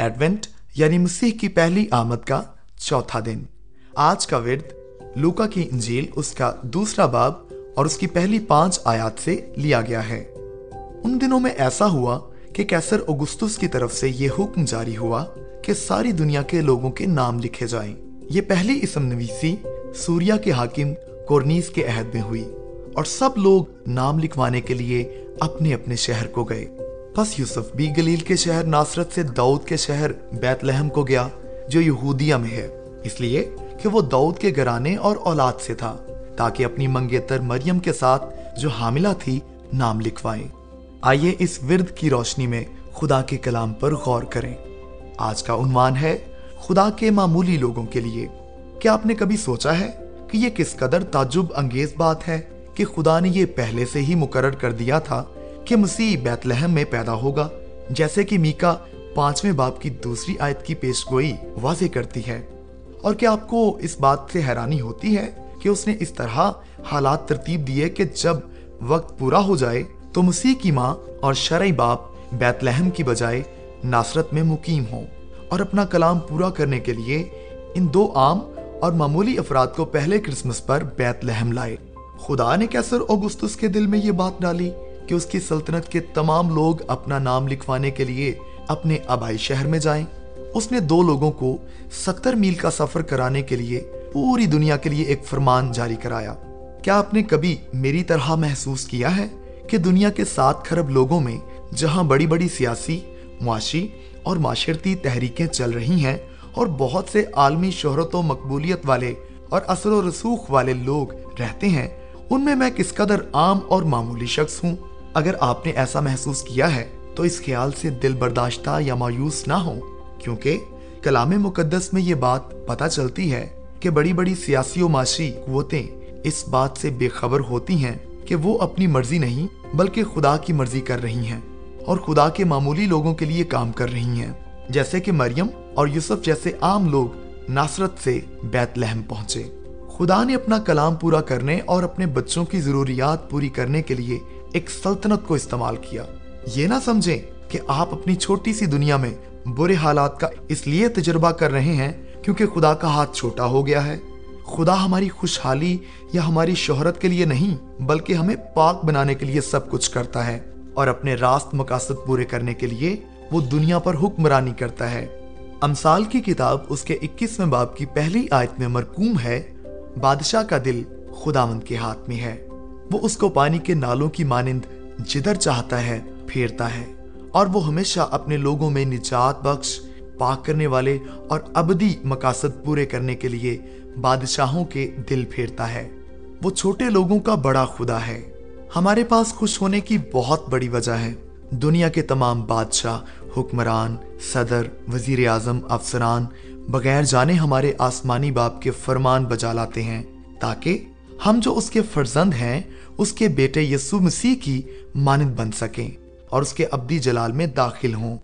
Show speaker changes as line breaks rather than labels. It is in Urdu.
ایڈونٹ یعنی مسیح کی پہلی آمد کا چوتھا دن۔ آج کا ورد لوکا کی انجیل اس کا دوسرا باب اور اس کی پہلی پانچ آیات سے لیا گیا ہے۔ ان دنوں میں ایسا ہوا کہ کیسر اگستس کی طرف سے یہ حکم جاری ہوا کہ ساری دنیا کے لوگوں کے نام لکھے جائیں۔ یہ پہلی اسم نویسی سوریا کے حاکم کورنیس کے عہد میں ہوئی اور سب لوگ نام لکھوانے کے لیے اپنے اپنے شہر کو گئے۔ پس یوسف بھی گلیل کے شہر ناصرت سے دعوت کے شہر بیت لہم کو گیا، جو یہودیہ میں ہے۔ اس لیے کہ وہ دعوت کے گرانے اور اولاد سے تھا، تاکہ اپنی منگیتر مریم کے ساتھ جو حاملہ تھی نام لکھوائیں۔ آئیے اس ورد کی روشنی میں خدا کے کلام پر غور کریں۔ آج کا عنوان ہے، خدا کے معمولی لوگوں کے لیے۔ کیا آپ نے کبھی سوچا ہے کہ یہ کس قدر تعجب انگیز بات ہے کہ خدا نے یہ پہلے سے ہی مقرر کر دیا تھا کہ مسیح بیت لہم میں پیدا ہوگا، جیسے کہ میکا پانچویں باپ کی دوسری آیت کی پیش گوئی واضح کرتی ہے۔ اور کیا آپ کو اس بات سے حیرانی ہوتی ہے کہ اس نے اس طرح حالات ترتیب دیے کہ جب وقت پورا ہو جائے تو مسیح کی ماں اور شرعی باپ بیت لہم کی بجائے ناصرت میں مقیم ہوں۔ اور اپنا کلام پورا کرنے کے لیے ان دو عام اور معمولی افراد کو پہلے کرسمس پر بیت لہم لائے۔ خدا نے کیسر اوگستس کے دل میں یہ بات ڈالی۔ کہ اس کی سلطنت کے تمام لوگ اپنا نام لکھوانے کے لیے اپنے آبائی شہر میں جائیں۔ اس نے دو لوگوں کو ستر میل کا سفر کرانے کے لیے پوری دنیا کے لیے ایک فرمان جاری کرایا۔ کیا آپ نے کبھی میری طرح محسوس کیا ہے کہ دنیا کے سات کھرب لوگوں میں جہاں بڑی بڑی سیاسی، معاشی اور معاشرتی تحریکیں چل رہی ہیں اور بہت سے عالمی شہرت و مقبولیت والے اور اثر و رسوخ والے لوگ رہتے ہیں، ان میں میں کس قدر عام اور معمولی شخص ہوں؟ اگر آپ نے ایسا محسوس کیا ہے، تو اس خیال سے دل برداشتہ یا مایوس نہ ہو کیونکہ کلام مقدس میں یہ بات پتہ چلتی ہے کہ بڑی بڑی سیاسی و معاشی قوتیں اس بات سے بے خبر ہوتی ہیں کہ وہ اپنی مرضی نہیں، بلکہ خدا کی مرضی کر رہی ہیں اور خدا کے معمولی لوگوں کے لیے کام کر رہی ہیں، جیسے کہ مریم اور یوسف جیسے عام لوگ ناصرت سے بیت لہم پہنچے۔ خدا نے اپنا کلام پورا کرنے اور اپنے بچوں کی ضروریات پوری کرنے کے لیے ایک سلطنت کو استعمال کیا۔ یہ نہ سمجھیں کہ آپ اپنی چھوٹی سی دنیا میں برے حالات کا اس لیے تجربہ کر رہے ہیں کیونکہ خدا کا ہاتھ چھوٹا ہو گیا ہے۔ خدا ہماری خوشحالی یا ہماری شہرت کے لیے نہیں، بلکہ ہمیں پاک بنانے کے لیے سب کچھ کرتا ہے اور اپنے راست مقاصد پورے کرنے کے لیے وہ دنیا پر حکمرانی کرتا ہے۔ امثال کی کتاب اس کے اکیسویں باب کی پہلی آیت میں مرکوم ہے، بادشاہ کا دل خدا مند کے ہاتھ میں ہے۔ وہ اس کو پانی کے نالوں کی مانند جدھر چاہتا ہے، پھیرتا ہے۔ اور وہ ہمیشہ اپنے لوگوں میں نجات بخش، پاک کرنے والے اور ابدی مقاصد پورے کرنے کے لیے بادشاہوں کے دل پھیرتا ہے۔ وہ چھوٹے لوگوں کا بڑا خدا ہے۔ ہمارے پاس خوش ہونے کی بہت بڑی وجہ ہے۔ دنیا کے تمام بادشاہ، حکمران، صدر وزیر اعظم افسران، بغیر جانے ہمارے آسمانی باپ کے فرمان بجا لاتے ہیں تاکہ ہم جو اس کے فرزند ہیں اس کے بیٹے یسو مسیح کی مانند بن سکیں اور اس کے ابدی جلال میں داخل ہوں۔